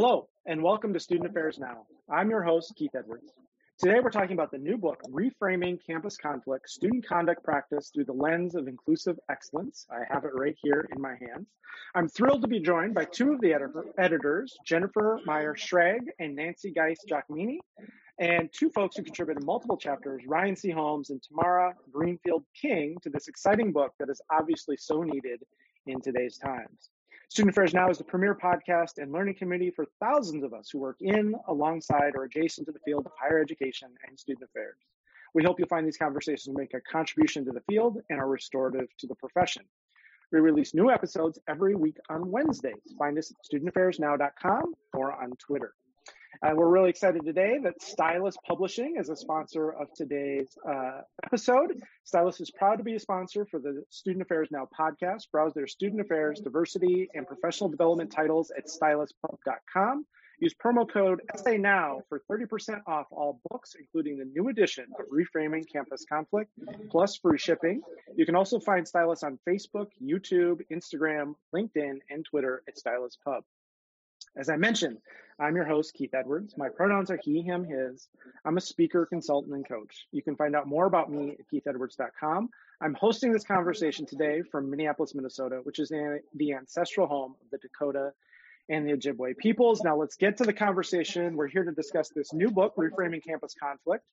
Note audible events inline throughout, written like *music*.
Hello, and welcome to Student Affairs Now. I'm your host, Keith Edwards. Today, we're talking about the new book, Reframing Campus Conflict Student Conduct Practice Through the Lens of Inclusive Excellence. I have it right here in my hands. I'm thrilled to be joined by two of the editor, editors, Jennifer Meyer Schrage and Nancy Geist Giacomini, and two folks who contributed multiple chapters, Ryan C. Holmes and Tamara Greenfield King, to this exciting book that is obviously so needed in today's times. Student Affairs Now is the premier podcast and learning community for thousands of us who work in, alongside, or adjacent to the field of higher education and student affairs. We hope you'll find these conversations make a contribution to the field and are restorative to the profession. We release new episodes every week on Wednesdays. Find us at studentaffairsnow.com or on Twitter. Uh, we're really excited today that Stylus Publishing is a sponsor of today's uh, episode. Stylus is proud to be a sponsor for the Student Affairs Now podcast. Browse their student affairs, diversity, and professional development titles at styluspub.com. Use promo code SA Now for 30% off all books, including the new edition of Reframing Campus Conflict, plus free shipping. You can also find Stylus on Facebook, YouTube, Instagram, LinkedIn, and Twitter at Stylus Pub. As I mentioned, I'm your host, Keith Edwards. My pronouns are he, him, his. I'm a speaker, consultant, and coach. You can find out more about me at keithedwards.com. I'm hosting this conversation today from Minneapolis, Minnesota, which is the ancestral home of the Dakota and the Ojibwe peoples. Now let's get to the conversation. We're here to discuss this new book, Reframing Campus Conflict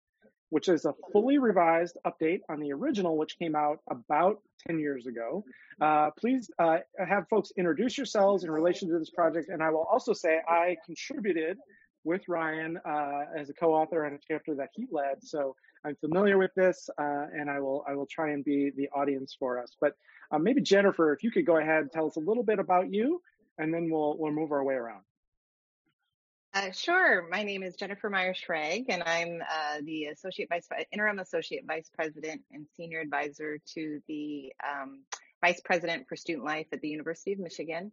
which is a fully revised update on the original, which came out about 10 years ago. Uh, please uh, have folks introduce yourselves in relation to this project. And I will also say I contributed with Ryan uh, as a co-author on a chapter that he led. So I'm familiar with this, uh, and I will I will try and be the audience for us. But uh, maybe Jennifer, if you could go ahead and tell us a little bit about you, and then we'll we'll move our way around. Uh, sure. My name is Jennifer Meyer Schrage, and I'm uh, the associate vice interim associate vice president and senior advisor to the um, vice president for student life at the University of Michigan.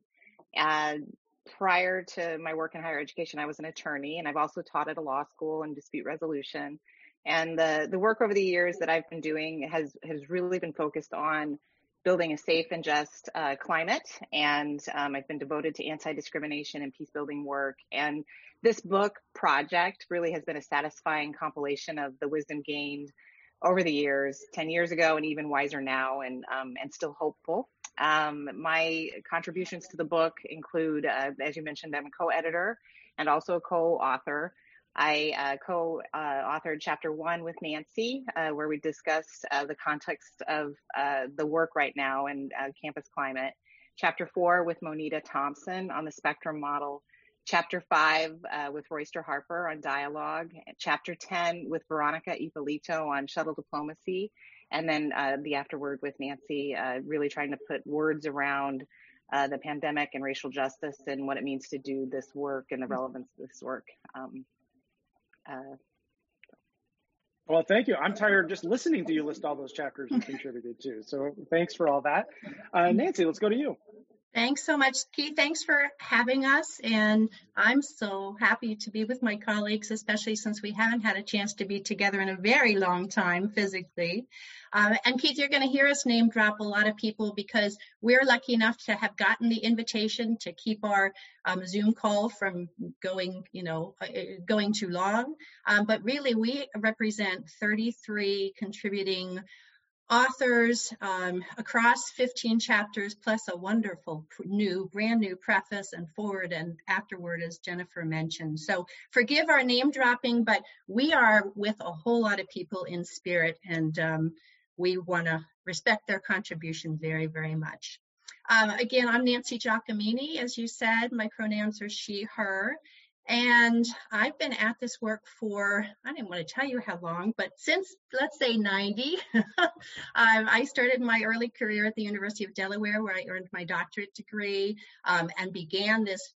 And prior to my work in higher education, I was an attorney, and I've also taught at a law school in dispute resolution. And the the work over the years that I've been doing has has really been focused on building a safe and just uh, climate. And um, I've been devoted to anti discrimination and peace building work. And this book project really has been a satisfying compilation of the wisdom gained over the years, 10 years ago, and even wiser now, and, um, and still hopeful. Um, my contributions to the book include, uh, as you mentioned, I'm a co editor and also a co author. I uh, co-authored chapter one with Nancy, uh, where we discussed uh, the context of uh, the work right now and uh, campus climate. Chapter four with Monita Thompson on the spectrum model. Chapter five uh, with Royster Harper on dialogue. Chapter 10 with Veronica Ippolito on shuttle diplomacy. And then the afterword with Nancy, really trying to put words around the pandemic and racial justice and what it means to do this work and the relevance of this work. Um, uh, well, thank you. I'm tired just listening to you list all those chapters you contributed to. So thanks for all that. Uh, Nancy, let's go to you. Thanks so much, Keith. Thanks for having us. And I'm so happy to be with my colleagues, especially since we haven't had a chance to be together in a very long time physically. Uh, and Keith, you're going to hear us name drop a lot of people because we're lucky enough to have gotten the invitation to keep our um, Zoom call from going, you know, uh, going too long. Um, but really, we represent 33 contributing authors um, across 15 chapters, plus a wonderful new, brand new preface and foreword and afterword, as Jennifer mentioned. So forgive our name dropping, but we are with a whole lot of people in spirit, and um, we want to respect their contribution very, very much. Um, again, I'm Nancy Giacomini. As you said, my pronouns are she, her. And I've been at this work for, I didn't want to tell you how long, but since let's say 90. *laughs* um, I started my early career at the University of Delaware, where I earned my doctorate degree um, and began this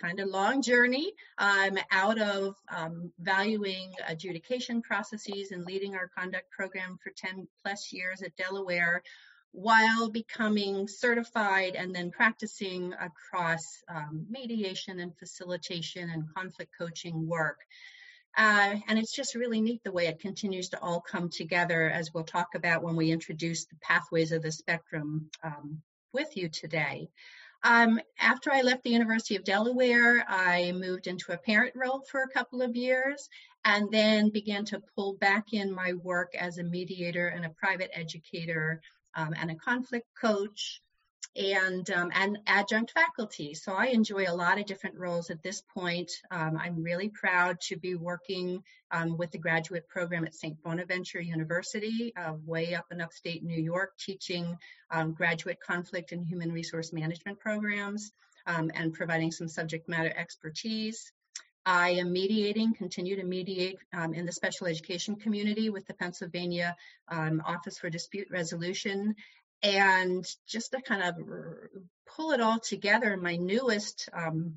kind of long journey um, out of um, valuing adjudication processes and leading our conduct program for 10 plus years at Delaware while becoming certified and then practicing across um, mediation and facilitation and conflict coaching work. Uh, and it's just really neat the way it continues to all come together, as we'll talk about when we introduce the pathways of the spectrum um, with you today. Um, after I left the University of Delaware, I moved into a parent role for a couple of years and then began to pull back in my work as a mediator and a private educator um, and a conflict coach and um, and adjunct faculty. So I enjoy a lot of different roles at this point. Um, I'm really proud to be working um, with the graduate program at St. Bonaventure University, uh, way up in upstate New York, teaching um, graduate conflict and human resource management programs um, and providing some subject matter expertise. I am mediating, continue to mediate um, in the special education community with the Pennsylvania um, Office for Dispute Resolution. And just to kind of pull it all together, my newest um,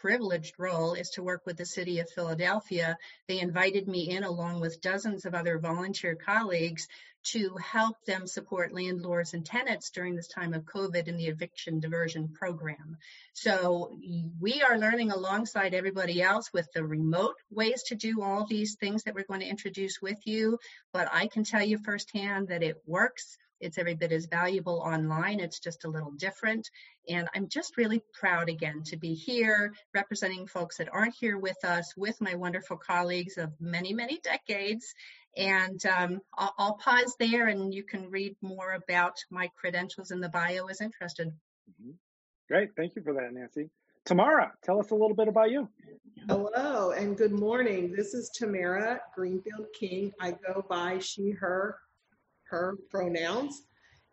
privileged role is to work with the city of Philadelphia. They invited me in along with dozens of other volunteer colleagues to help them support landlords and tenants during this time of COVID in the eviction diversion program. So we are learning alongside everybody else with the remote ways to do all these things that we're going to introduce with you. But I can tell you firsthand that it works. It's every bit as valuable online. It's just a little different. And I'm just really proud again to be here representing folks that aren't here with us, with my wonderful colleagues of many, many decades. And um, I'll, I'll, pause there and you can read more about my credentials in the bio as interested. Mm-hmm. Great. Thank you for that, Nancy. Tamara, tell us a little bit about you. Hello and good morning. This is Tamara Greenfield King. I go by she, her, her pronouns.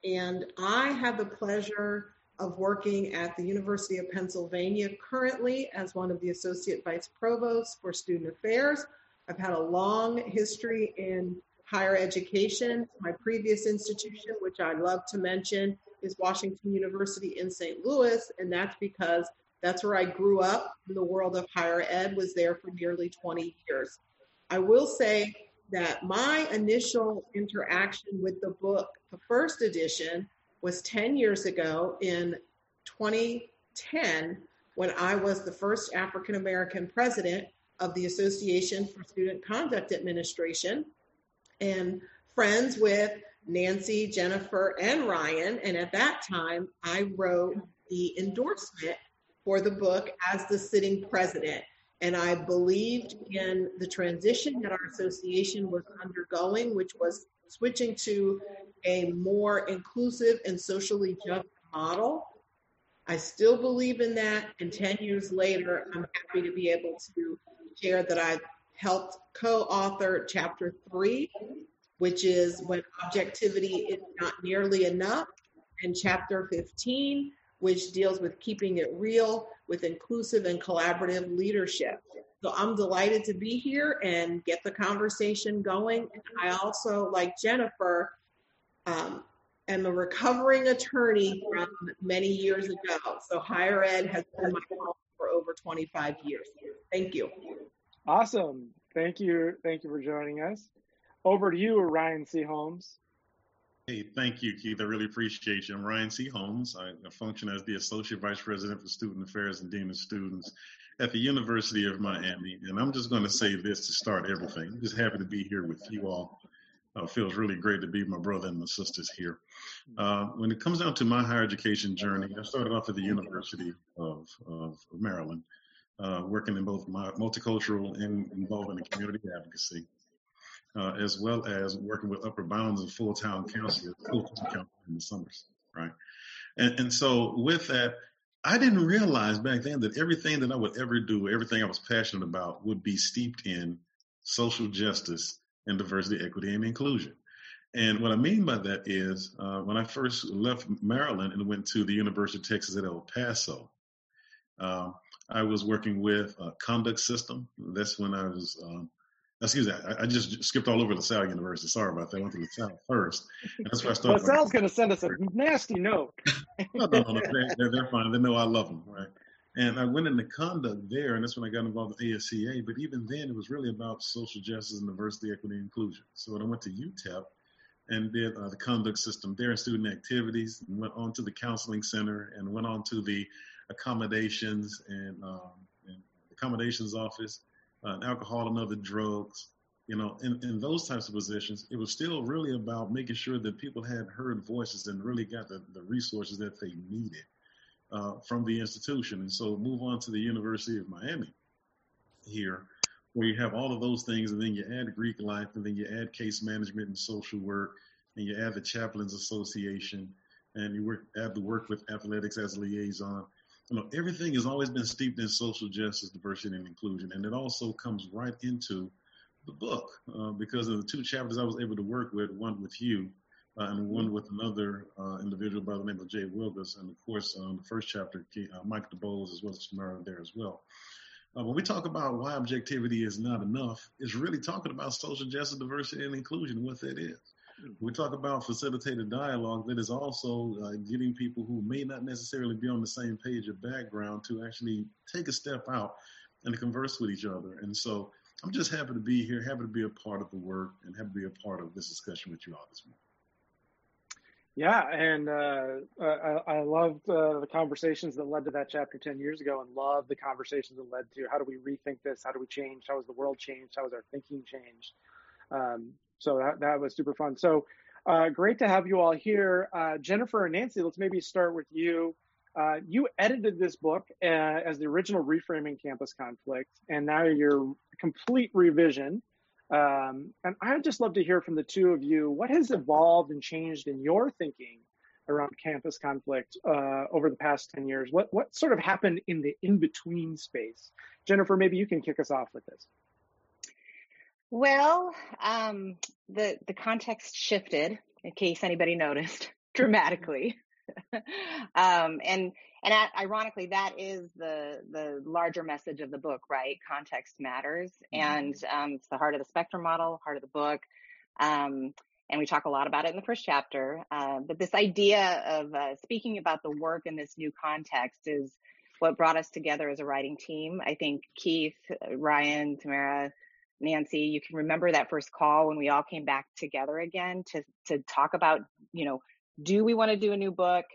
And I have the pleasure of working at the University of Pennsylvania currently as one of the Associate Vice Provosts for Student Affairs. I've had a long history in higher education. My previous institution, which I love to mention, is Washington University in St. Louis, and that's because that's where I grew up in the world of higher ed, was there for nearly 20 years. I will say that my initial interaction with the book, the first edition, was 10 years ago in 2010 when I was the first African American president of the Association for Student Conduct Administration and friends with Nancy, Jennifer, and Ryan. And at that time, I wrote the endorsement for the book as the sitting president. And I believed in the transition that our association was undergoing, which was switching to a more inclusive and socially just model. I still believe in that. And 10 years later, I'm happy to be able to share that I helped co author chapter three, which is when objectivity is not nearly enough, and chapter 15, which deals with keeping it real with inclusive and collaborative leadership. So I'm delighted to be here and get the conversation going. And I also, like Jennifer, um, am a recovering attorney from many years ago. So higher ed has been my home for over 25 years. Thank you. Awesome. Thank you. Thank you for joining us. Over to you, Ryan C. Holmes. Hey, thank you, Keith. I really appreciate you. I'm Ryan C. Holmes. I function as the Associate Vice President for Student Affairs and Dean of Students at the University of Miami. And I'm just going to say this to start everything. I'm just happy to be here with you all. Uh, feels really great to be my brother and my sisters here. Uh, when it comes down to my higher education journey, I started off at the University of, of Maryland, uh, working in both multicultural and involved in community advocacy uh, as well as working with Upward Bounds and full town counselors, full in the summers, right? And, and so with that, I didn't realize back then that everything that I would ever do, everything I was passionate about, would be steeped in social justice and diversity, equity, and inclusion. And what I mean by that is, uh, when I first left Maryland and went to the University of Texas at El Paso, uh, I was working with a conduct system. That's when I was um, excuse me, I, I, just skipped all over LaSalle University. Sorry about that. I went to LaSalle first. And that's where I started. LaSalle's going to send us a nasty note. *laughs* no, no, no, they're, they're fine. They know I love them, right? And I went into conduct there, and that's when I got involved with ASCA. But even then, it was really about social justice and diversity, equity, and inclusion. So when I went to UTEP and did uh, the conduct system there in student activities, and went on to the counseling center, and went on to the accommodations and, um, and accommodations office, uh, alcohol and other drugs, you know, in, in those types of positions, it was still really about making sure that people had heard voices and really got the, the resources that they needed uh, from the institution. And so move on to the University of Miami here, where you have all of those things, and then you add Greek life, and then you add case management and social work, and you add the Chaplains Association, and you work, add the work with athletics as liaison. You know, everything has always been steeped in social justice, diversity, and inclusion, and it also comes right into the book uh, because of the two chapters I was able to work with, one with you uh, and one with another uh, individual by the name of Jay Wilgus, and of course, um, the first chapter, uh, Mike DeBose, as well as Tamara there as well. Uh, when we talk about why objectivity is not enough, it's really talking about social justice, diversity, and inclusion, what that is. We talk about facilitated dialogue that is also uh, getting people who may not necessarily be on the same page of background to actually take a step out and to converse with each other. And so I'm just happy to be here, happy to be a part of the work, and happy to be a part of this discussion with you all this morning. Yeah, and uh, I, I, loved uh, the conversations that led to that chapter 10 years ago and love the conversations that led to how do we rethink this? How do we change? How has the world changed? How has our thinking changed? Um, so that, that was super fun. So uh, great to have you all here. Uh, Jennifer and Nancy, let's maybe start with you. Uh, you edited this book uh, as the original Reframing Campus Conflict, and now you're complete revision um, and I'd just love to hear from the two of you what has evolved and changed in your thinking around campus conflict uh, over the past 10 years? What, what sort of happened in the in between space? Jennifer, maybe you can kick us off with this. Well, um, the, the context shifted, in case anybody noticed, *laughs* dramatically. *laughs* um, and and ironically, that is the the larger message of the book, right? Context matters, mm-hmm. and um, it's the heart of the spectrum model, heart of the book. Um, and we talk a lot about it in the first chapter. Uh, but this idea of uh, speaking about the work in this new context is what brought us together as a writing team. I think Keith, Ryan, Tamara, Nancy, you can remember that first call when we all came back together again to to talk about, you know, do we want to do a new book?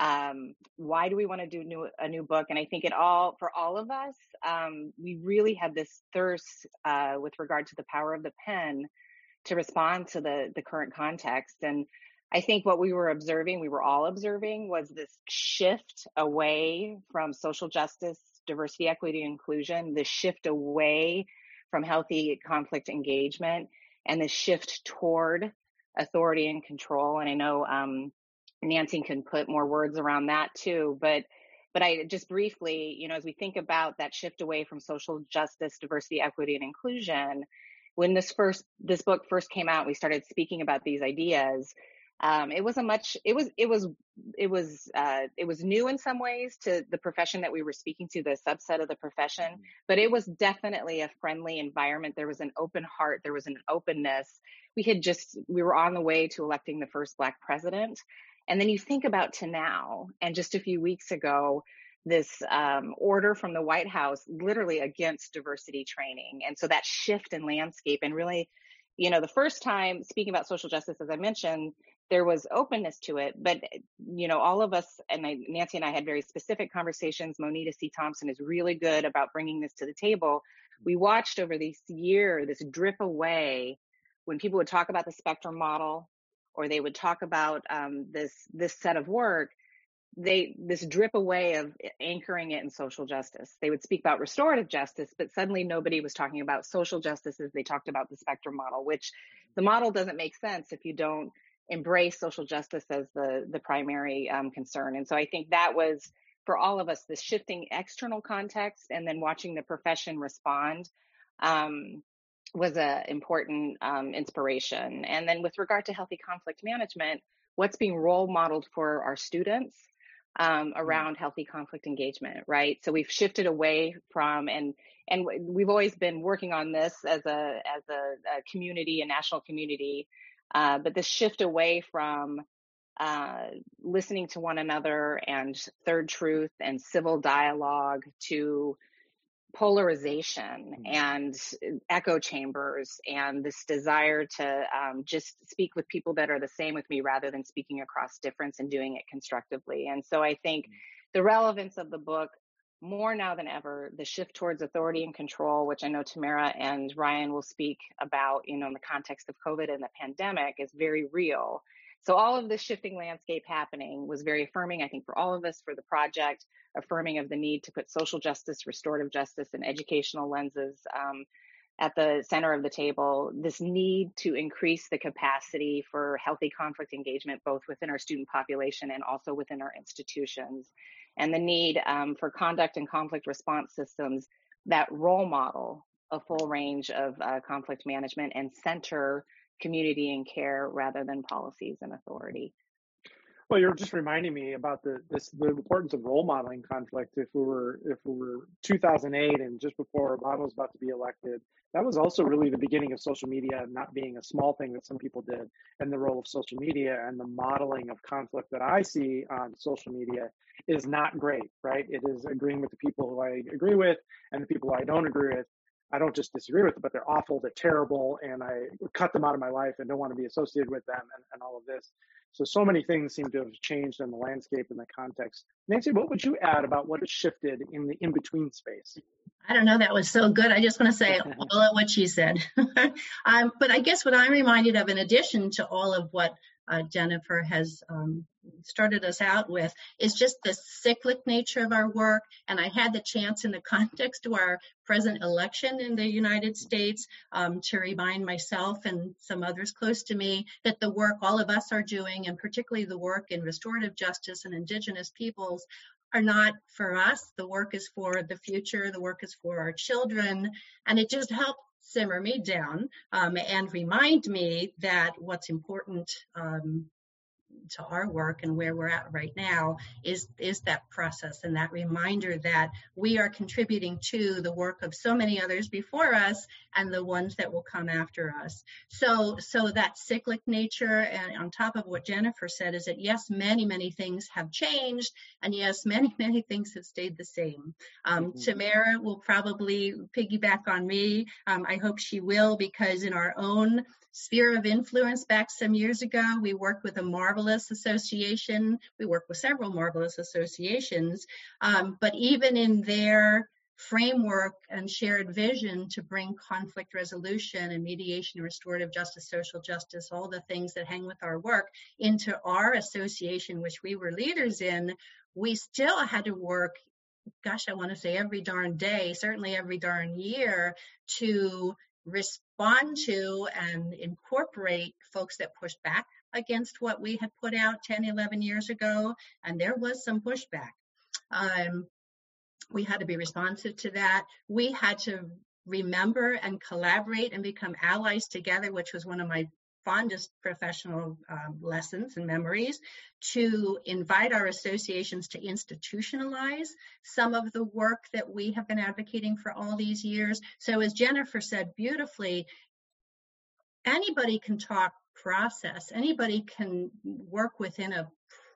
Um, why do we want to do new, a new book? And I think it all, for all of us, um, we really had this thirst uh, with regard to the power of the pen to respond to the, the current context. And I think what we were observing, we were all observing, was this shift away from social justice, diversity, equity, inclusion, the shift away from healthy conflict engagement, and the shift toward authority and control. And I know um, Nancy can put more words around that too, but but I just briefly, you know, as we think about that shift away from social justice, diversity, equity, and inclusion, when this first this book first came out, we started speaking about these ideas. Um, it was a much it was it was it was uh, it was new in some ways to the profession that we were speaking to, the subset of the profession, mm-hmm. but it was definitely a friendly environment. There was an open heart, there was an openness. We had just we were on the way to electing the first black president, and then you think about to now, and just a few weeks ago, this um, order from the White House literally against diversity training. And so that shift in landscape and really, you know, the first time speaking about social justice, as I mentioned, there was openness to it, but you know, all of us and I, Nancy and I had very specific conversations. Monita C. Thompson is really good about bringing this to the table. We watched over this year this drip away when people would talk about the spectrum model or they would talk about um, this this set of work they this drip away of anchoring it in social justice they would speak about restorative justice but suddenly nobody was talking about social justice as they talked about the spectrum model which the model doesn't make sense if you don't embrace social justice as the the primary um, concern and so i think that was for all of us the shifting external context and then watching the profession respond um, was an important um, inspiration. And then with regard to healthy conflict management, what's being role modeled for our students um, mm-hmm. around healthy conflict engagement, right? So we've shifted away from and and we've always been working on this as a as a, a community, a national community, uh, but this shift away from uh, listening to one another and third truth and civil dialogue to polarization mm-hmm. and echo chambers and this desire to um, just speak with people that are the same with me rather than speaking across difference and doing it constructively. And so I think mm-hmm. the relevance of the book more now than ever, the shift towards authority and control, which I know Tamara and Ryan will speak about, you know, in the context of COVID and the pandemic is very real. So all of this shifting landscape happening was very affirming, I think, for all of us for the project, affirming of the need to put social justice, restorative justice, and educational lenses um, at the center of the table. This need to increase the capacity for healthy conflict engagement, both within our student population and also within our institutions, and the need um, for conduct and conflict response systems that role model a full range of uh, conflict management and center community and care rather than policies and authority. Well, you're just reminding me about the this the importance of role modeling conflict. If we were if we were 2008 and just before Obama was about to be elected, that was also really the beginning of social media not being a small thing that some people did, and the role of social media and the modeling of conflict that I see on social media is not great. Right? It is agreeing with the people who I agree with and the people I don't agree with, I don't just disagree with them, but they're awful, they're terrible, and I cut them out of my life and don't want to be associated with them and, and all of this. So, so many things seem to have changed in the landscape and the context. Nancy, what would you add about what has shifted in the in between space? I don't know. That was so good. I just want to say *laughs* all of what she said. *laughs* um, but I guess what I'm reminded of, in addition to all of what uh, Jennifer has um, started us out with is just the cyclic nature of our work. And I had the chance in the *laughs* context of our present election in the United States um, to remind myself and some others close to me that the work all of us are doing, and particularly the work in restorative justice and indigenous peoples, are not for us. The work is for the future. The work is for our children. And it just helped simmer me down um, and remind me that what's important um, to our work and where we're at right now is is that process and that reminder that we are contributing to the work of so many others before us and the ones that will come after us. So so that cyclic nature and on top of what jennifer said is that yes many many things have changed and yes many *laughs* many things have stayed the same. Um, mm-hmm. tamara will probably piggyback on me. Um, i hope she will because in our own sphere of influence back some years ago. We worked with a marvelous association. We work with several marvelous associations. Um, but even in their framework and shared vision to bring conflict resolution and mediation, restorative justice, social justice, all the things that hang with our work into our association, which we were leaders in, we still had to work gosh, I want to say every darn day, certainly every darn year, to respond to and incorporate folks that pushed back against what we had put out 10, 11 years ago. And there was some pushback. Um, we had to be responsive to that. We had to remember and collaborate and become allies together, which was one of my fondest professional um, lessons and memories to invite our associations to institutionalize some of the work that we have been advocating for all these years. So, as Jennifer said beautifully, anybody can talk process, anybody can work within a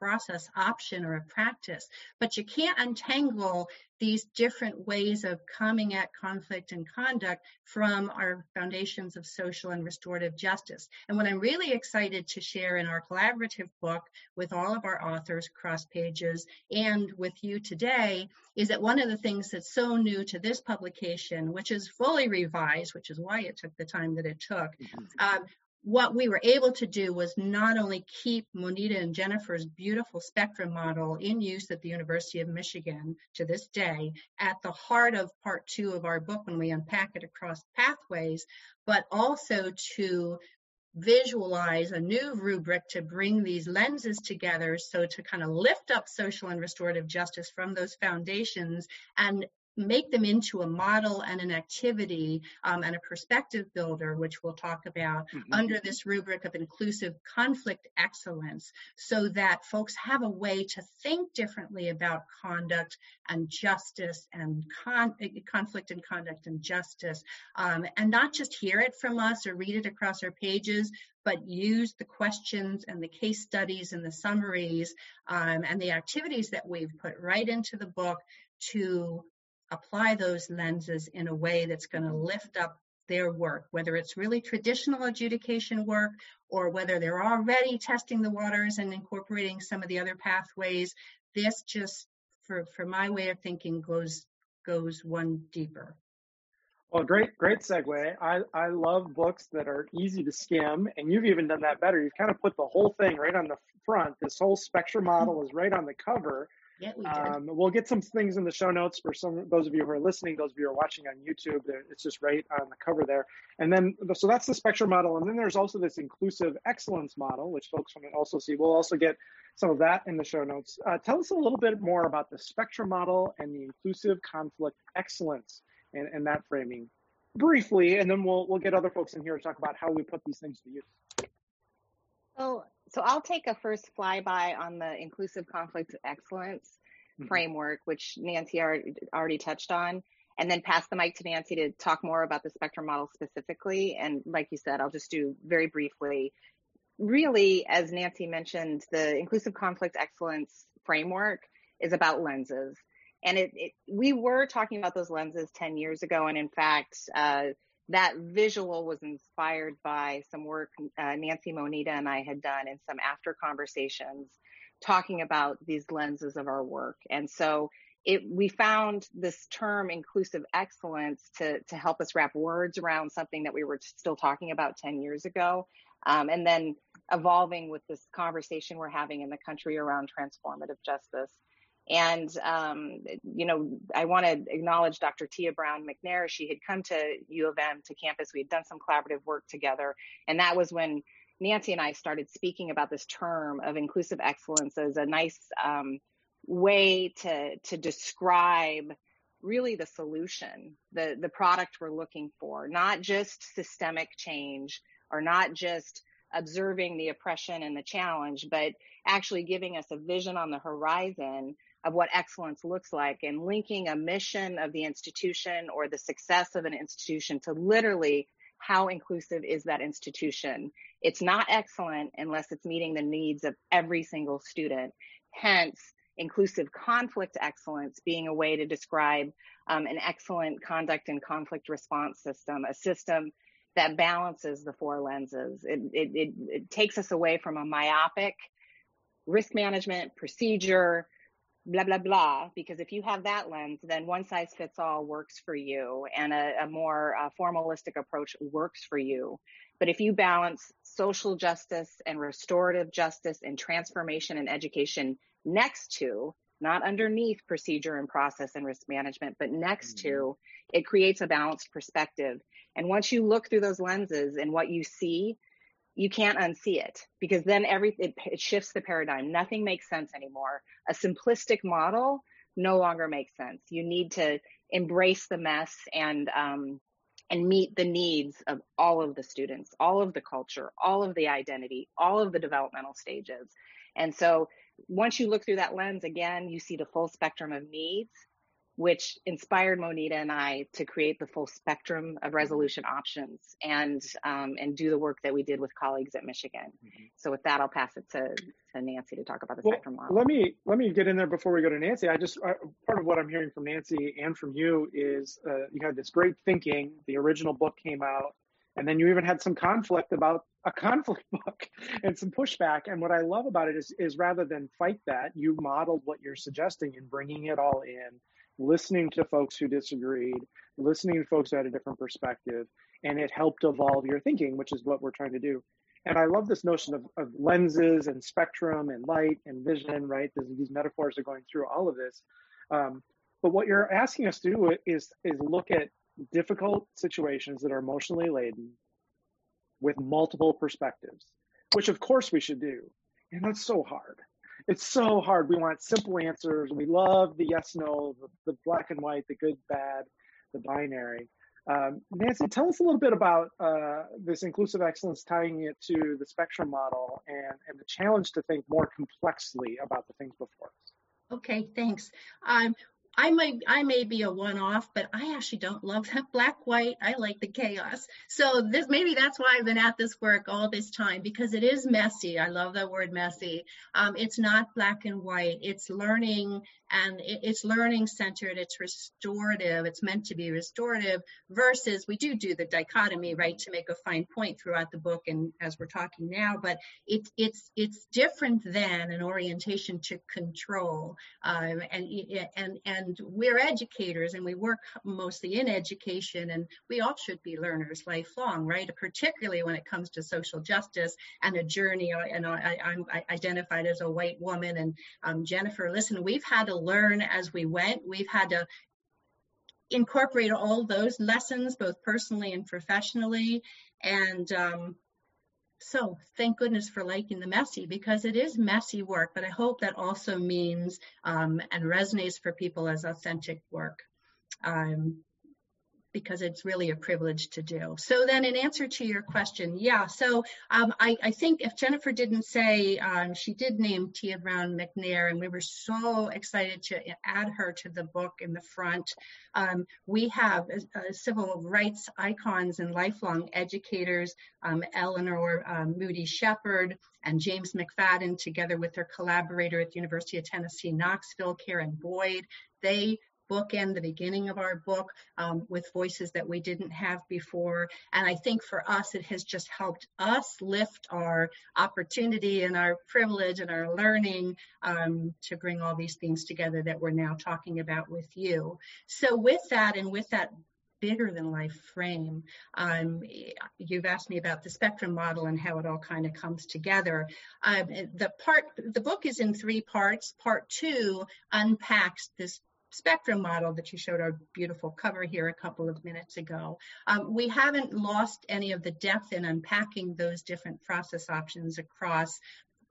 process option or a practice, but you can't untangle these different ways of coming at conflict and conduct from our foundations of social and restorative justice. And what I'm really excited to share in our collaborative book with all of our authors across pages and with you today is that one of the things that's so new to this publication, which is fully revised, which is why it took the time that it took, mm-hmm. um, what we were able to do was not only keep Monita and Jennifer's beautiful spectrum model in use at the University of Michigan to this day at the heart of part two of our book when we unpack it across pathways, but also to visualize a new rubric to bring these lenses together so to kind of lift up social and restorative justice from those foundations and make them into a model and an activity um, and a perspective builder, which we'll talk about mm-hmm. under this rubric of inclusive conflict excellence, so that folks have a way to think differently about conduct and justice and con- conflict and conduct and justice, um, and not just hear it from us or read it across our pages, but use the questions and the case studies and the summaries um, and the activities that we've put right into the book to apply those lenses in a way that's going to mm-hmm. lift up their work, whether it's really traditional adjudication work or whether they're already testing the waters and incorporating some of the other pathways. This just, for, for my way of thinking, goes goes one deeper. Well, great, great segue. I, I love books that are easy to skim, and you've even done that better. You've kind of put the whole thing right on the front. This whole spectrum model mm-hmm. is right on the cover. Yeah, we um, we'll get some things in the show notes for some those of you who are listening, those of you who are watching on YouTube. It's just right on the cover there. And then, so that's the spectrum model. And then there's also this inclusive excellence model, which folks want to also see. We'll also get some of that in the show notes. Uh, tell us a little bit more about the spectrum model and the inclusive conflict excellence and, and that framing briefly, and then we'll we'll get other folks in here to talk about how we put these things to use. So, so I'll take a first flyby on the inclusive conflict excellence mm-hmm. framework, which Nancy already, touched on, and then pass the mic to Nancy to talk more about the spectrum model specifically. And like you said, I'll just do very briefly. Really, as Nancy mentioned, the inclusive conflict excellence framework is about lenses. And it, it, we were talking about those lenses 10 years ago. And in fact, uh, that visual was inspired by some work uh, Nancy Monita and I had done in some after conversations talking about these lenses of our work. And so it, we found this term inclusive excellence to, to help us wrap words around something that we were still talking about 10 years ago. Um, and then evolving with this conversation we're having in the country around transformative justice. And, um, you know, I want to acknowledge Dr. Tia Brown McNair. She had come to U of M to campus. We had done some collaborative work together. And that was when Nancy and I started speaking about this term of inclusive excellence as a nice um, way to, to describe really the solution, the, the product we're looking for, not just systemic change or not just observing the oppression and the challenge, but actually giving us a vision on the horizon of what excellence looks like and linking a mission of the institution or the success of an institution to literally how inclusive is that institution. It's not excellent unless it's meeting the needs of every single student. Hence, inclusive conflict excellence being a way to describe um, an excellent conduct and conflict response system, a system that balances the four lenses. It, it, it, it takes us away from a myopic risk management procedure, blah, blah, blah. Because if you have that lens, then one size fits all works for you and a, a more uh, formalistic approach works for you. But if you balance social justice and restorative justice and transformation and education next to, not underneath procedure and process and risk management, but next mm-hmm. to, it creates a balanced perspective. And once you look through those lenses and what you see you can't unsee it because then every it, it shifts the paradigm. Nothing makes sense anymore. A simplistic model no longer makes sense. You need to embrace the mess and um, and meet the needs of all of the students, all of the culture, all of the identity, all of the developmental stages. And so once you look through that lens again, you see the full spectrum of needs which inspired Monita and I to create the full spectrum of resolution options and um, and do the work that we did with colleagues at Michigan. Mm-hmm. So with that, I'll pass it to, to Nancy to talk about the well, spectrum model. Let me let me get in there before we go to Nancy. I just uh, part of what I'm hearing from Nancy and from you is uh, you had this great thinking. The original book came out, and then you even had some conflict about a conflict *laughs* book and some pushback. And what I love about it is is rather than fight that, you modeled what you're suggesting and bringing it all in listening to folks who disagreed, listening to folks who had a different perspective, and it helped evolve your thinking, which is what we're trying to do. And I love this notion of, of lenses and spectrum and light and vision, right? these metaphors are going through all of this. Um, but what you're asking us to do is, is look at difficult situations that are emotionally laden with multiple perspectives, which of course we should do. And that's so hard it's so hard. We want simple answers. We love the yes, no, the, the black and white, the good, bad, the binary. Um, Nancy, tell us a little bit about uh, this inclusive excellence, tying it to the spectrum model and, and the challenge to think more complexly about the things before us. Okay, thanks. Um, I might I may be a one-off, but I actually don't love that *laughs* black white. I like the chaos. So this maybe that's why I've been at this work all this time because it is messy. I love that word messy. Um, it's not black and white. It's learning and it, it's learning centered. It's restorative. It's meant to be restorative versus we do do the dichotomy right to make a fine point throughout the book and as we're talking now. But it's it's it's different than an orientation to control um, and and and we're educators and we work mostly in education and we all should be learners lifelong right particularly when it comes to social justice and a journey and I, am identified as a white woman and um, jennifer listen we've had to learn as we went we've had to incorporate all those lessons both personally and professionally and um, so thank goodness for liking the messy because it is messy work, but I hope that also means um, and resonates for people as authentic work. Um, because it's really a privilege to do. So then in answer to your question, yeah, so um, I, I, think if Jennifer didn't say, um, she did name Tia Brown McNair and we were so excited to add her to the book in the front. Um, we have uh, uh civil rights icons and lifelong educators, um, Eleanor um, Moody Shepard and James McFadden together with their collaborator at the University of Tennessee, Knoxville, Karen Boyd. They bookend the beginning of our book um, with voices that we didn't have before. And I think for us, it has just helped us lift our opportunity and our privilege and our learning um, to bring all these things together that we're now talking about with you. So with that and with that bigger than life frame. Um, you've asked me about the spectrum model and how it all kind of comes together. Um, the part, the book is in three parts. Part two unpacks this spectrum model that you showed our beautiful cover here a couple of minutes ago. Um, we haven't lost any of the depth in unpacking those different process options across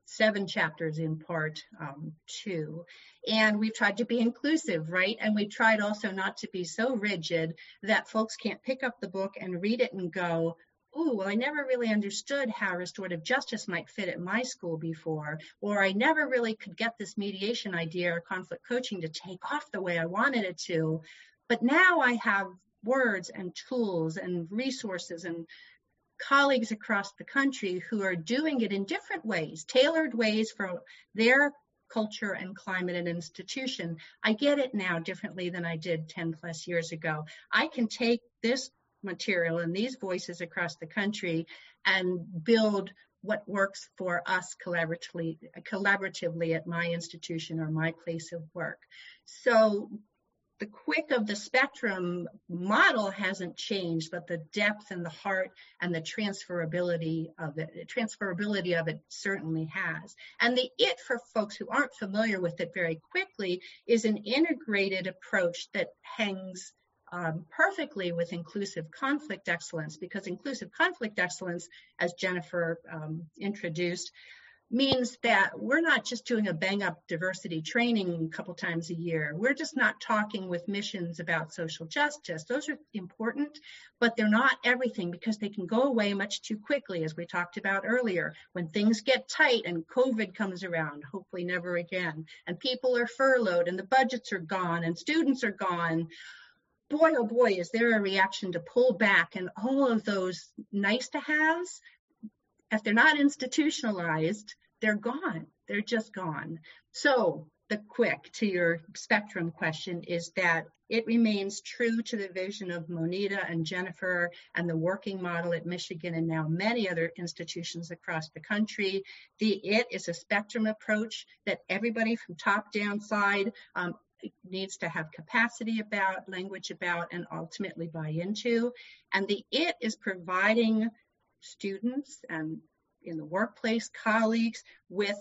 seven chapters in part um, two. And we've tried to be inclusive, right? And we've tried also not to be so rigid that folks can't pick up the book and read it and go, oh, well, I never really understood how restorative justice might fit at my school before, or I never really could get this mediation idea or conflict coaching to take off the way I wanted it to. But now I have words and tools and resources and colleagues across the country who are doing it in different ways, tailored ways for their culture and climate and institution. I get it now differently than I did 10 plus years ago. I can take this material and these voices across the country and build what works for us collaboratively, collaboratively at my institution or my place of work. So the quick of the spectrum model hasn't changed, but the depth and the heart and the transferability of it, transferability of it certainly has. And the it for folks who aren't familiar with it very quickly is an integrated approach that hangs um, perfectly with inclusive conflict excellence because inclusive conflict excellence, as Jennifer um, introduced, means that we're not just doing a bang up diversity training a couple times a year. We're just not talking with missions about social justice. Those are important, but they're not everything because they can go away much too quickly, as we talked about earlier. When things get tight and COVID comes around, hopefully never again, and people are furloughed and the budgets are gone and students are gone boy, oh boy, is there a reaction to pull back and all of those nice to haves, if they're not institutionalized, they're gone. They're just gone. So the quick to your spectrum question is that it remains true to the vision of Monita and Jennifer and the working model at Michigan and now many other institutions across the country. The it is a spectrum approach that everybody from top down side um, needs to have capacity about, language about, and ultimately buy into. And the it is providing students and in the workplace, colleagues with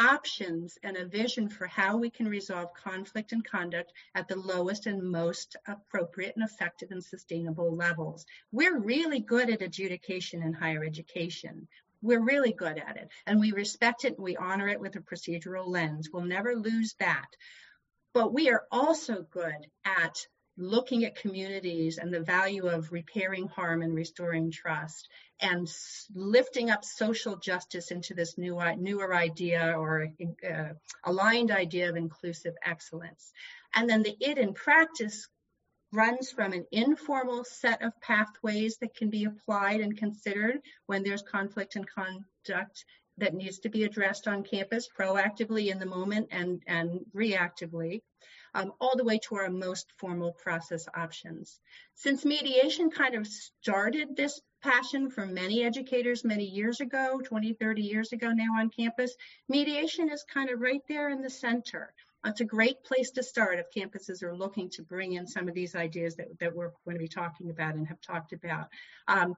options and a vision for how we can resolve conflict and conduct at the lowest and most appropriate and effective and sustainable levels. We're really good at adjudication in higher education. We're really good at it and we respect it and we honor it with a procedural lens. We'll never lose that. But we are also good at looking at communities and the value of repairing harm and restoring trust and lifting up social justice into this new newer idea or uh, aligned idea of inclusive excellence. And then the it in practice runs from an informal set of pathways that can be applied and considered when there's conflict and conduct that needs to be addressed on campus proactively in the moment and, and reactively, um, all the way to our most formal process options. Since mediation kind of started this passion for many educators many years ago, 20, 30 years ago now on campus, mediation is kind of right there in the center. It's a great place to start if campuses are looking to bring in some of these ideas that, that we're going to be talking about and have talked about. Um,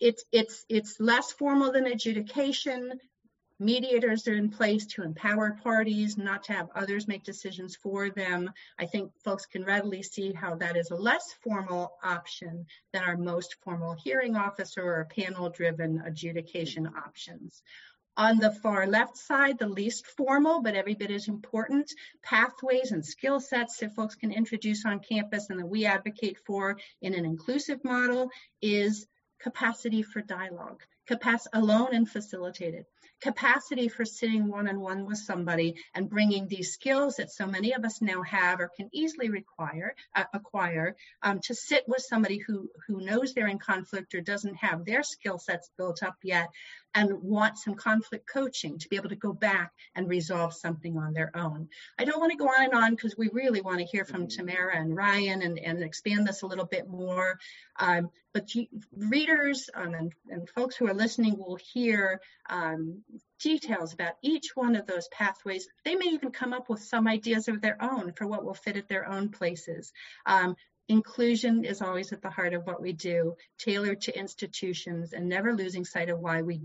it's it's it's less formal than adjudication mediators are in place to empower parties, not to have others make decisions for them. I think folks can readily see how that is a less formal option than our most formal hearing officer or panel driven adjudication options. On the far left side, the least formal, but every bit as important, pathways and skill sets that folks can introduce on campus and that we advocate for in an inclusive model is capacity for dialogue, capacity alone and facilitated capacity for sitting one-on-one with somebody and bringing these skills that so many of us now have or can easily require uh, acquire um, to sit with somebody who who knows they're in conflict or doesn't have their skill sets built up yet and want some conflict coaching to be able to go back and resolve something on their own. I don't want to go on and on because we really want to hear from Tamara and Ryan and, and expand this a little bit more. Um, but you, readers um, and, and, folks who are listening will hear um, details about each one of those pathways. They may even come up with some ideas of their own for what will fit at their own places. Um, inclusion is always at the heart of what we do, tailored to institutions and never losing sight of why we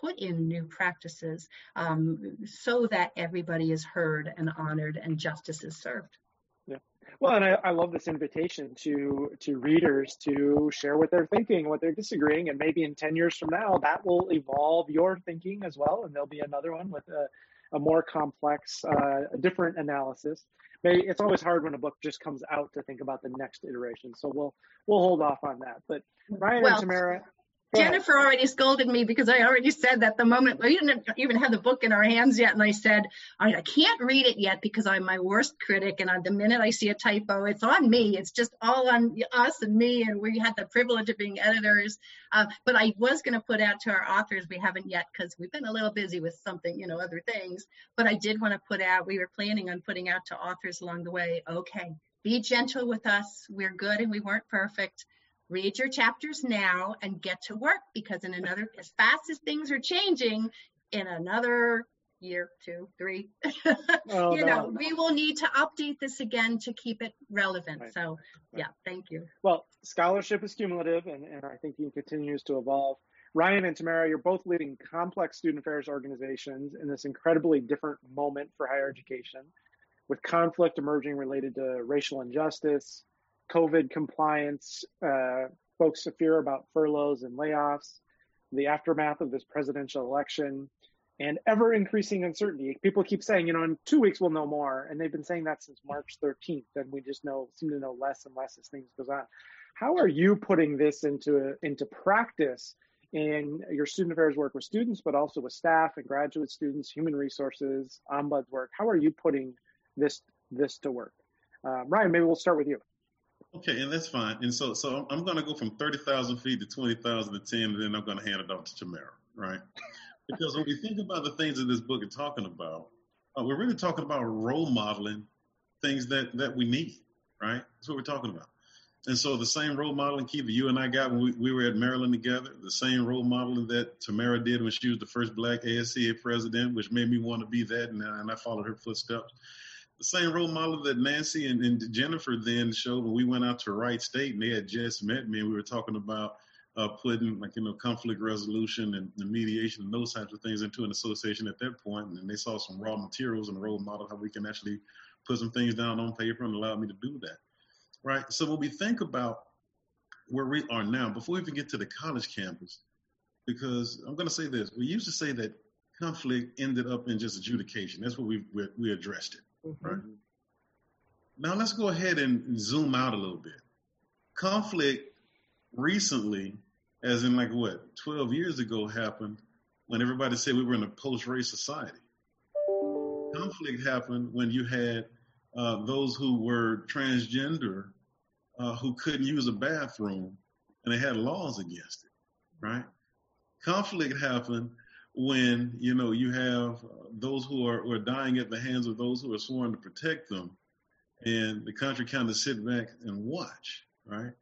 put in new practices um, so that everybody is heard and honored and justice is served. Yeah. Well, and I, I love this invitation to to readers to share what they're thinking, what they're disagreeing, and maybe in ten years from now that will evolve your thinking as well, and there'll be another one with a, a more complex, uh, a different analysis. Maybe it's always hard when a book just comes out to think about the next iteration, so we'll we'll hold off on that. But Ryan well, and Tamara, Jennifer already scolded me because I already said that the moment we didn't even have the book in our hands yet, and I said I, can't read it yet because I'm my worst critic, and the minute I see a typo, it's on me. It's just all on us and me, and we had the privilege of being editors. Uh, but I was going to put out to our authors, we haven't yet because we've been a little busy with something, you know, other things. But I did want to put out. We were planning on putting out to authors along the way. Okay, be gentle with us. We're good, and we weren't perfect read your chapters now and get to work because in another as fast as things are changing in another year two three *laughs* oh, you no, know no. we will need to update this again to keep it relevant right. so right. yeah thank you well scholarship is cumulative and, and i think it continues to evolve ryan and tamara you're both leading complex student affairs organizations in this incredibly different moment for higher education with conflict emerging related to racial injustice COVID compliance, uh, folks fear about furloughs and layoffs, the aftermath of this presidential election, and ever increasing uncertainty. People keep saying, you know, in two weeks we'll know more, and they've been saying that since March 13th, and we just know seem to know less and less as things goes on. How are you putting this into into practice in your student affairs work with students, but also with staff and graduate students, human resources, ombuds work? How are you putting this this to work? Uh, Ryan, maybe we'll start with you. Okay, and that's fine. And so, so I'm going to go from thirty thousand feet to twenty thousand to ten, and then I'm going to hand it off to Tamara, right? *laughs* because when we think about the things in this book are talking about, uh, we're really talking about role modeling things that that we need, right? That's what we're talking about. And so the same role modeling, Keith, that you and I got when we, we were at Maryland together, the same role modeling that Tamara did when she was the first black ASCA president, which made me want to be that, and, and I followed her footsteps the same role model that Nancy and, and, Jennifer then showed when we went out to Wright State and they had just met me and we were talking about uh, putting like you know conflict resolution and, mediation and those types of things into an association at that point. And they saw some raw materials and role model how we can actually put some things down on paper and allow me to do that. Right? So when we think about where we are now before we even get to the college campus because i'm going to say this we used to say that conflict ended up in just adjudication. That's what we, we addressed it Mm-hmm. Right. Now let's go ahead and zoom out a little bit. Conflict recently, as in like what, 12 years ago, happened when everybody said we were in a post-race society. Conflict happened when you had uh, those who were transgender uh, who couldn't use a bathroom and they had laws against it, right? Conflict happened when you know you have those who are, are dying at the hands of those who are sworn to protect them, and the country kind of sit back and watch, right?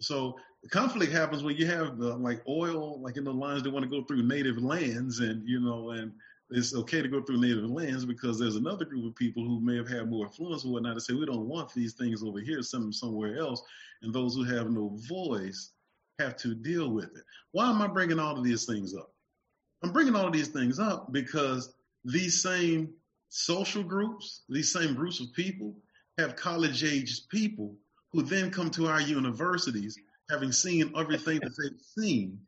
So conflict happens when you have the like oil, like in the lines that want to go through native lands, and you know, and it's okay to go through native lands because there's another group of people who may have had more influence or whatnot to say we don't want these things over here, send them somewhere else. And those who have no voice have to deal with it. Why am I bringing all of these things up? I'm bringing all of these things up because these same social groups, these same groups of people have college aged people who then come to our universities having seen everything that they've seen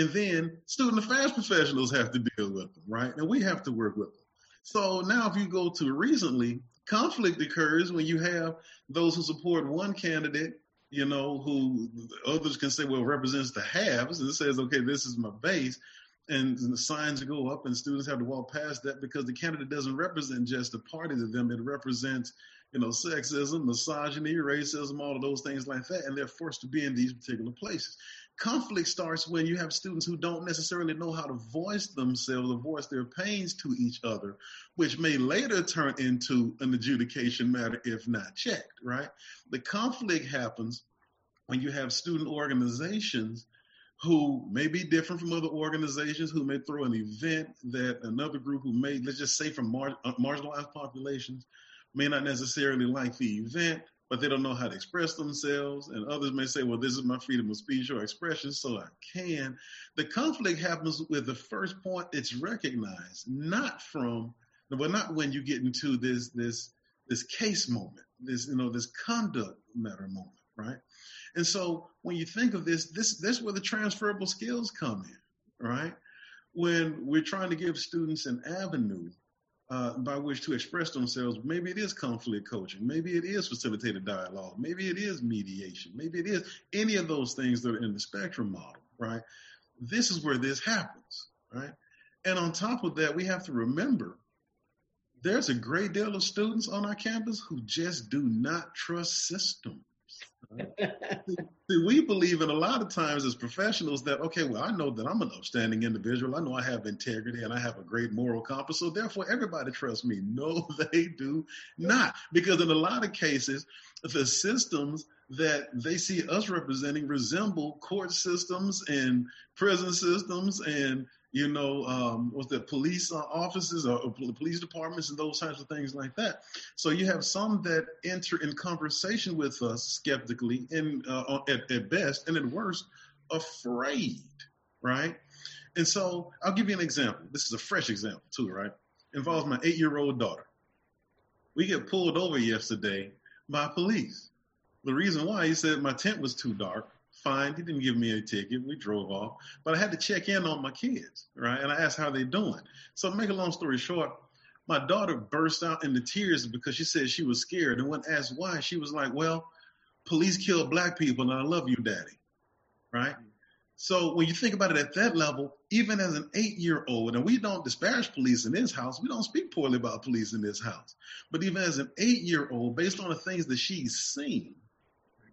and then student affairs professionals have to deal with them, right? And we have to work with them. So now, if you go to recently, conflict occurs when you have those who support one candidate, you know, who others can say, well, represents the haves, and says, okay, this is my base. And the signs go up, and students have to walk past that because the candidate doesn't represent just a party to them, it represents you know, sexism, misogyny, racism, all of those things like that, and they're forced to be in these particular places. Conflict starts when you have students who don't necessarily know how to voice themselves or voice their pains to each other, which may later turn into an adjudication matter if not checked, right? The conflict happens when you have student organizations who may be different from other organizations, who may throw an event that another group who may, let's just say from mar- uh, marginalized populations, may not necessarily like the event, but they don't know how to express themselves. And others may say, well, this is my freedom of speech or expression, so I can. The conflict happens with the first point it's recognized, not from, well, not when you get into this, this, this case moment, this, you know, this conduct matter moment, right? And so when you think of this, this, this where the transferable skills come in, right? When we're trying to give students an avenue uh, by which to express themselves. Maybe it is conflict coaching. Maybe it is facilitated dialogue. Maybe it is mediation. Maybe it is any of those things that are in the spectrum model, right? This is where this happens, right? And on top of that, we have to remember there's a great deal of students on our campus who just do not trust systems. See, we believe in a lot of times as professionals that, okay, well, I know that I'm an upstanding individual. I know I have integrity and I have a great moral compass. So therefore, everybody trusts me. *laughs* No, they do not. Because in a lot of cases, the systems that they see us representing resemble court systems and prison systems and you know, um, what's the police uh, offices or, police departments and those types of things like that. So you have some that enter in conversation with us skeptically and uh, at, at best, and at worst, afraid, right? And so I'll give you an example. This is a fresh example too, right? involves my eight-year-old daughter. We get pulled over yesterday by police. The reason why he said my tent was too dark fine. He didn't give me a ticket. We drove off, but I had to check in on my kids, right? And I asked how they're doing. So to make a long story short, my daughter burst out into tears because she said she was scared. And when asked why, she was like, well, police kill black people and I love you, daddy, right? So when you think about it at that level, even as an eight year old, and we don't disparage police in this house, we don't speak poorly about police in this house, but even as an eight year old, based on the things that she's seen,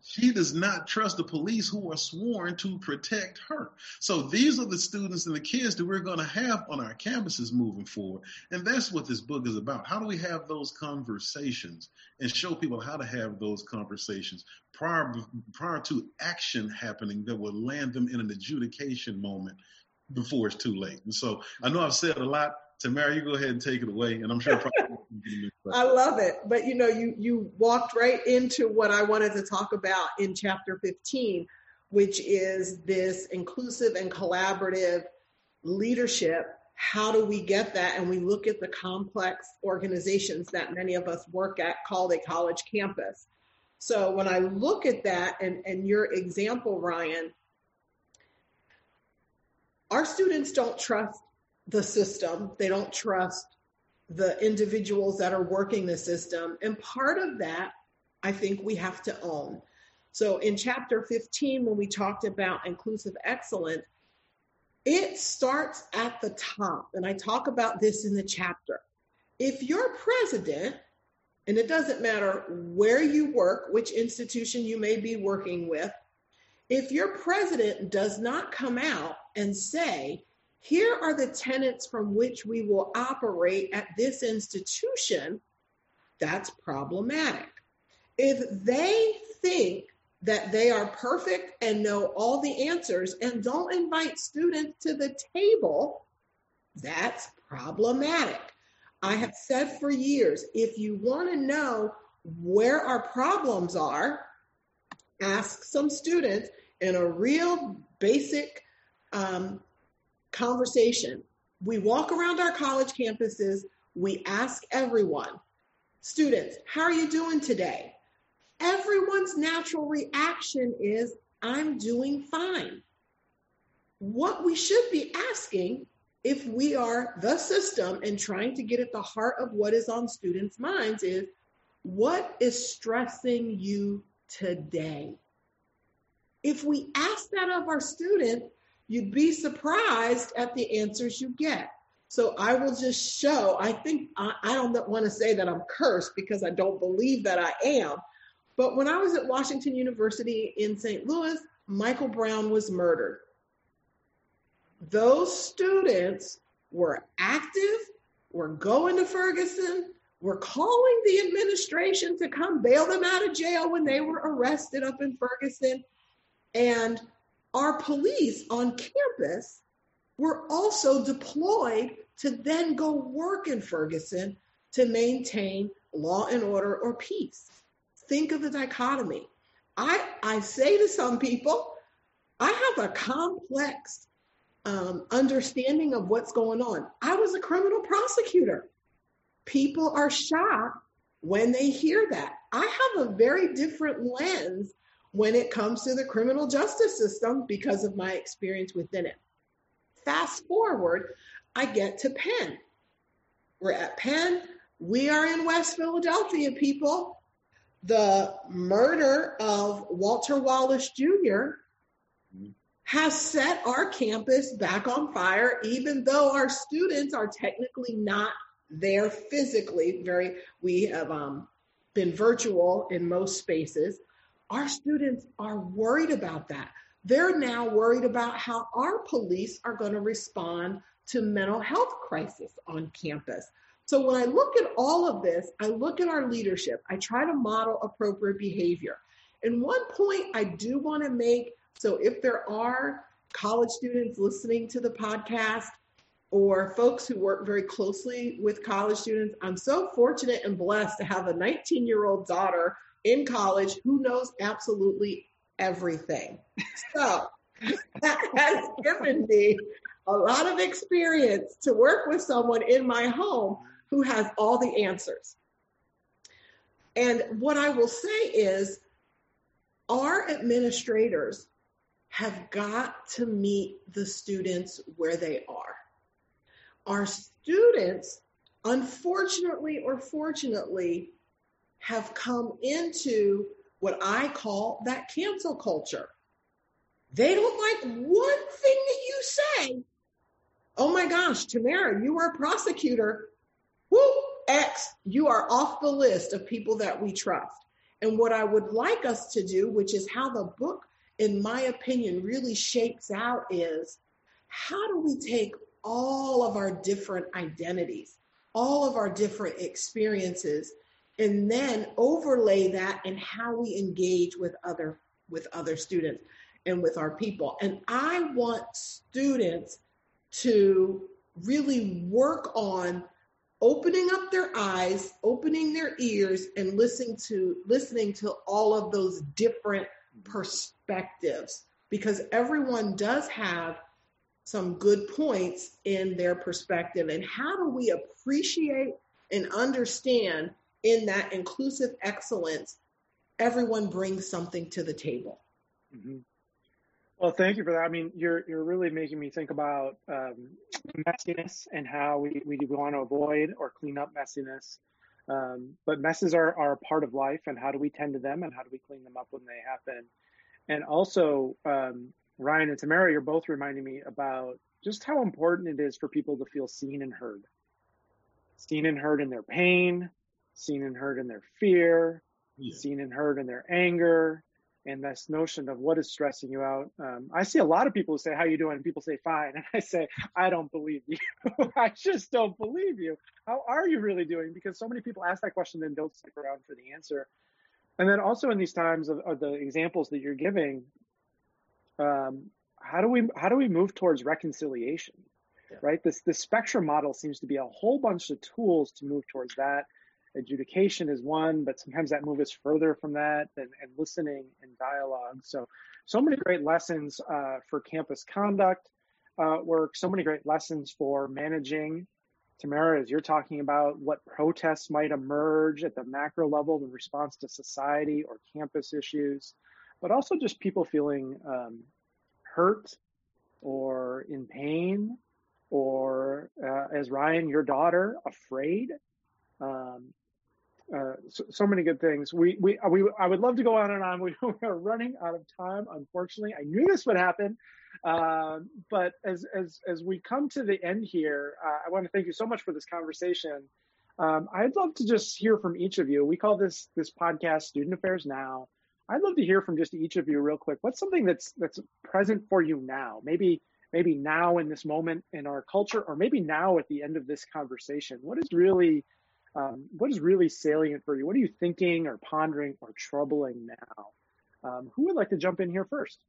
she does not trust the police who are sworn to protect her. So these are the students and the kids that we're going to have on our campuses moving forward. And that's what this book is about. How do we have those conversations and show people how to have those conversations prior, prior to action happening that will land them in an adjudication moment before it's too late. And so I know I've said a lot. Tamara, you go ahead and take it away, and I'm sure. *laughs* I love it, but you know, you you walked right into what I wanted to talk about in chapter 15, which is this inclusive and collaborative leadership. How do we get that? And we look at the complex organizations that many of us work at, called a college campus. So when I look at that, and and your example, Ryan, our students don't trust the system. They don't trust the individuals that are working the system. And part of that, I think we have to own. So in chapter 15, when we talked about inclusive excellence, it starts at the top. And I talk about this in the chapter. If your president, and it doesn't matter where you work, which institution you may be working with, if your president does not come out and say, here are the tenets from which we will operate at this institution, that's problematic. If they think that they are perfect and know all the answers and don't invite students to the table, that's problematic. I have said for years if you want to know where our problems are, ask some students in a real basic um, conversation. We walk around our college campuses, we ask everyone, students, how are you doing today? Everyone's natural reaction is, I'm doing fine. What we should be asking if we are the system and trying to get at the heart of what is on students' minds is what is stressing you today? If we ask that of our student, you'd be surprised at the answers you get. So I will just show, I think, I, I don't want to say that I'm cursed because I don't believe that I am. But when I was at Washington University in St. Louis, Michael Brown was murdered. Those students were active, were going to Ferguson, were calling the administration to come bail them out of jail when they were arrested up in Ferguson. And our police on campus were also deployed to then go work in Ferguson to maintain law and order or peace. Think of the dichotomy. I, I say to some people, I have a complex um, understanding of what's going on. I was a criminal prosecutor. People are shocked when they hear that. I have a very different lens when it comes to the criminal justice system because of my experience within it. Fast forward, I get to Penn. We're at Penn. We are in West Philadelphia, people. The murder of Walter Wallace Jr. has set our campus back on fire, even though our students are technically not there physically. Very, we have um, been virtual in most spaces. Our students are worried about that. They're now worried about how our police are going to respond to mental health crisis on campus. So when I look at all of this, I look at our leadership. I try to model appropriate behavior. And one point I do want to make so if there are college students listening to the podcast or folks who work very closely with college students, I'm so fortunate and blessed to have a 19 year old daughter in college who knows absolutely everything. So *laughs* that has given me a lot of experience to work with someone in my home who has all the answers. And what I will say is, our administrators have got to meet the students where they are. Our students, unfortunately or fortunately, have come into what I call that cancel culture. They don't like one thing that you say. Oh my gosh, Tamara, you are a prosecutor. Woo, X, you are off the list of people that we trust. And what I would like us to do, which is how the book, in my opinion, really shapes out, is how do we take all of our different identities, all of our different experiences, and then overlay that in how we engage with other with other students and with our people. And I want students to really work on opening up their eyes, opening their ears and listening to listening to all of those different perspectives because everyone does have some good points in their perspective and how do we appreciate and understand in that inclusive excellence, everyone brings something to the table. Mm-hmm. Well, thank you for that. I mean, you're you're really making me think about um, messiness and how we, we want to avoid or clean up messiness. Um, but messes are, are a part of life, and how do we tend to them, and how do we clean them up when they happen? And also, um, Ryan and Tamara, you're both reminding me about just how important it is for people to feel seen and heard, seen and heard in their pain, seen and heard in their fear, yeah. seen and heard in their anger, and this notion of what is stressing you out. Um, I see a lot of people who say, "How you doing?" and people say, "Fine," *laughs* and I say, "I don't believe you. *laughs* I just don't believe you. How are you really doing?" Because so many people ask that question and don't stick around for the answer. And then also in these times of, of the examples that you're giving, um, how do we how do we move towards reconciliation? yeah. right? This this spectrum model seems to be a whole bunch of tools to move towards that. Adjudication is one, but sometimes that moves further from that, and, and listening and dialogue. So, so many great lessons uh, for campus conduct uh, work. So many great lessons for managing. Tamara, as you're talking about what protests might emerge at the macro level in response to society or campus issues, but also just people feeling um, hurt or in pain, or uh, as Ryan, your daughter, afraid. Um, uh, so, so, many good things. We, we, we, I would love to go on and on. *laughs* We, we are running out of time, unfortunately. I knew this would happen. Um, but as, as, as we come to the end here, uh, I want to thank you so much for this conversation. Um, I'd love to just hear from each of you. We call this, this podcast Student Affairs Now. I'd love to hear from just each of you real quick. What's something that's that's present for you now? Maybe maybe now in this moment in our culture, or maybe now at the end of this conversation. What is really um, what is really salient for you? What are you thinking or pondering or troubling now? Um, who would like to jump in here first?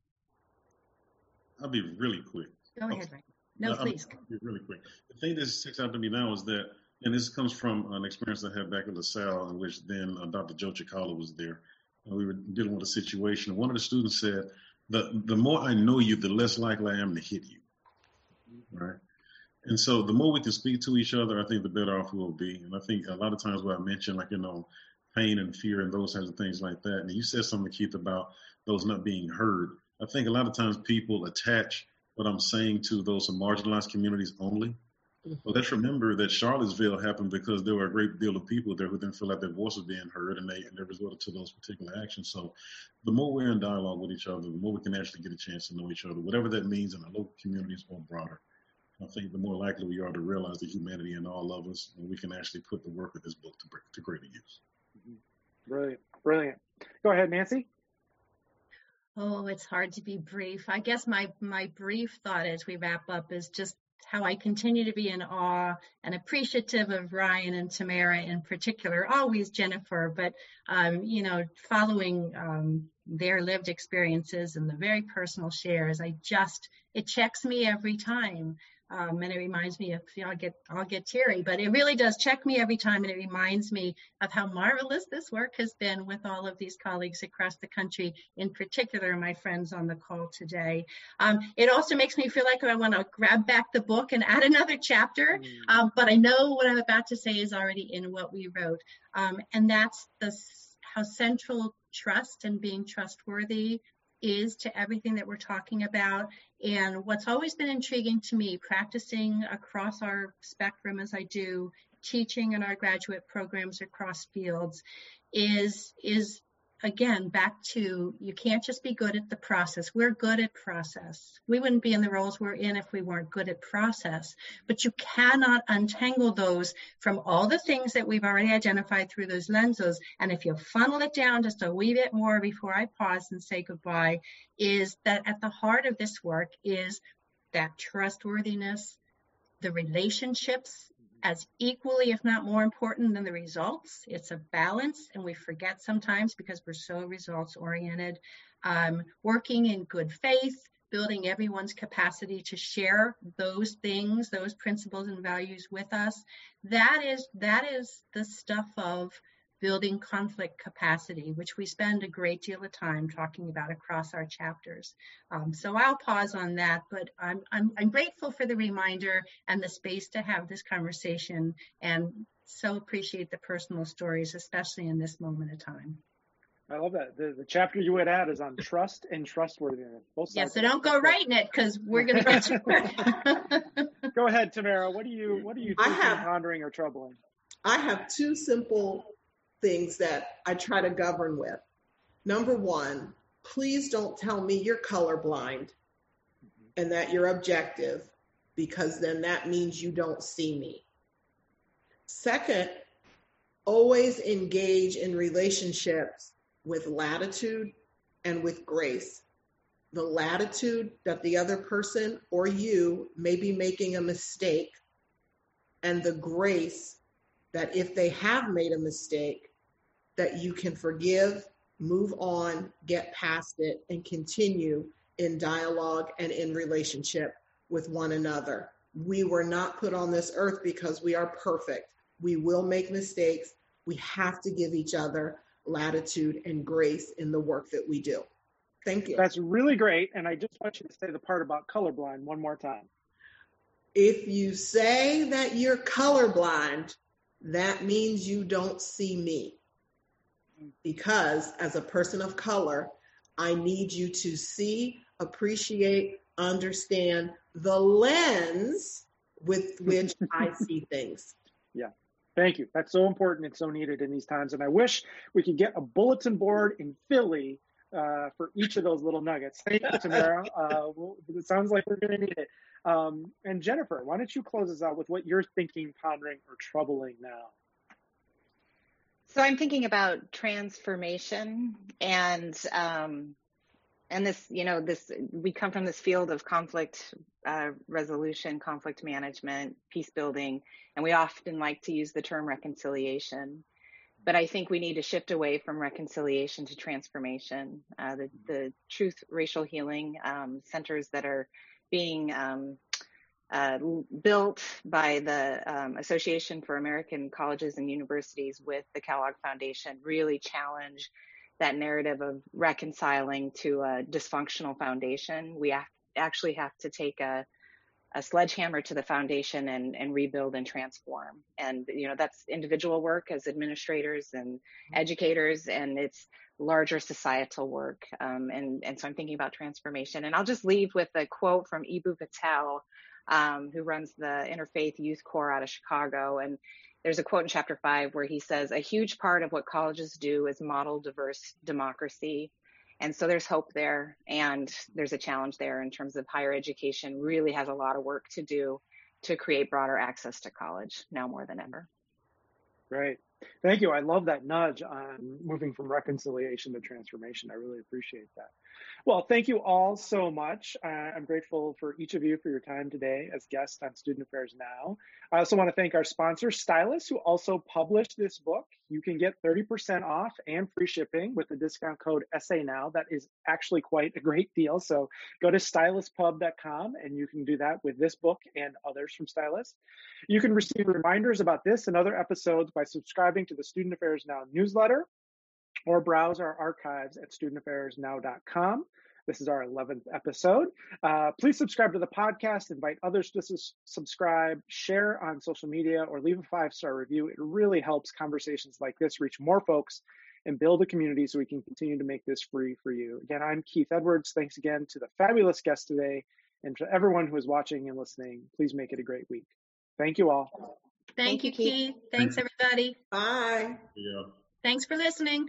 I'll be really quick. Go ahead, Ryan. No, please. I'll be really quick. The thing that sticks out to me now is that, and this comes from an experience I had back in LaSalle, in which then uh, Dr. Joe Chikala was there And we were dealing with a situation. One of the students said, "the The more I know you, the less likely I am to hit you." Right. And so, the more we can speak to each other, I think the better off we'll be. And I think a lot of times, what I mentioned, like you know, pain and fear and those kinds of things like that. And you said something, Keith, about those not being heard. I think a lot of times people attach what I'm saying to those marginalized communities only. Mm-hmm. Well, let's remember that Charlottesville happened because there were a great deal of people there who didn't feel like their voice was being heard, and they and they resorted to those particular actions. So, the more we're in dialogue with each other, the more we can actually get a chance to know each other, whatever that means in our local communities or broader. I think the more likely we are to realize the humanity in all of us, and we can actually put the work of this book to, to greater use. Mm-hmm. Brilliant, brilliant. Go ahead, Nancy. Oh, it's hard to be brief. I guess my my brief thought as we wrap up is just how I continue to be in awe and appreciative of Ryan and Tamara in particular, always Jennifer, but, um, you know, following um, their lived experiences and the very personal shares, I just, it checks me every time um, and it reminds me of, you know, I'll get, I'll get teary, but it really does check me every time. And it reminds me of how marvelous this work has been with all of these colleagues across the country, in particular, my friends on the call today. Um, it also makes me feel like I want to grab back the book and add another chapter. Mm. Um, but I know what I'm about to say is already in what we wrote. Um, and that's the, how central trust and being trustworthy is to everything that we're talking about. And what's always been intriguing to me, practicing across our spectrum as I do, teaching in our graduate programs across fields, is is again, back to you can't just be good at the process. We're good at process. We wouldn't be in the roles we're in if we weren't good at process. But you cannot untangle those from all the things that we've already identified through those lenses. And if you funnel it down just a wee bit more before I pause and say goodbye, is that at the heart of this work is that trustworthiness, the relationships as equally, if not more important than the results. It's a balance, and we forget sometimes because we're so results oriented. Um, working in good faith, building everyone's capacity to share those things, those principles and values with us. That is that is the stuff of building conflict capacity, which we spend a great deal of time talking about across our chapters. Um, so I'll pause on that, but I'm, I'm, I'm grateful for the reminder and the space to have this conversation and so appreciate the personal stories, especially in this moment of time. I love that. The, the chapter you would add is on trust and trustworthiness. Both yeah, so don't go writing it because we're going to *laughs* go ahead, Tamara. What do you what are you thinking, have, pondering, or troubling? I have two simple things that I try to govern with. Number one, please don't tell me you're colorblind and that you're objective because then that means you don't see me. Second, always engage in relationships with latitude and with grace. The latitude that the other person or you may be making a mistake, and the grace that if they have made a mistake, that you can forgive, move on, get past it, and continue in dialogue and in relationship with one another. We were not put on this earth because we are perfect. We will make mistakes. We have to give each other latitude and grace in the work that we do. Thank you. That's really great. And I just want you to say the part about colorblind one more time. If you say that you're colorblind, that means you don't see me. Because as a person of color, I need you to see, appreciate, understand the lens with which *laughs* I see things. Yeah. Thank you. That's so important and so needed in these times. And I wish we could get a bulletin board in Philly uh, for each of those little nuggets. Thank you, Tamara. *laughs* Uh, well, it sounds like we're going to need it. Um, and Jennifer, why don't you close us out with what you're thinking, pondering, or troubling now? So I'm thinking about transformation and um, and this, you know, this we come from this field of conflict uh, resolution, conflict management, peace building, and we often like to use the term reconciliation. But I think we need to shift away from reconciliation to transformation. Uh, the, the truth racial healing um, centers that are being um, uh, built by the um, Association for American Colleges and Universities with the Kellogg Foundation really challenge that narrative of reconciling to a dysfunctional foundation. We have, actually have to take a, a sledgehammer to the foundation and, and rebuild and transform. And, you know, that's individual work as administrators and educators, and it's larger societal work. Um, and, and so I'm thinking about transformation. And I'll just leave with a quote from Eboo Patel, um, who runs the Interfaith Youth Core out of Chicago. And there's a quote in chapter five where he says, A huge part of what colleges do is model diverse democracy. And so there's hope there, and there's a challenge there in terms of higher education really has a lot of work to do to create broader access to college now more than ever. Great. Thank you. I love that nudge on moving from reconciliation to transformation. I really appreciate that. Well, thank you all so much. Uh, I'm grateful for each of you for your time today as guests on Student Affairs Now. I also want to thank our sponsor, Stylus, who also published this book. You can get 30% off and free shipping with the discount code SA Now. That is actually quite a great deal. So go to styluspub.com and you can do that with this book and others from Stylus. You can receive reminders about this and other episodes by subscribing to the Student Affairs Now newsletter or browse our archives at studentaffairsnow.com. This is our 11th episode. Uh, please subscribe to the podcast, invite others to subscribe, share on social media, or leave a five star review. It really helps conversations like this reach more folks and build a community so we can continue to make this free for you. Again, I'm Keith Edwards. Thanks again to the fabulous guests today and to everyone who is watching and listening. Please make it a great week. Thank you all. Thank, Thank you, Keith. Keith. Thanks, everybody. Bye. Yeah. Thanks for listening.